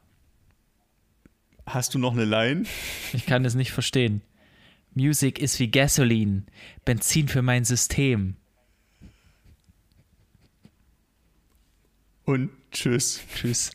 Hast du noch eine Line? <laughs> Ich kann es nicht verstehen. Music ist wie Gasoline, Benzin für mein System. Und tschüss. Tschüss.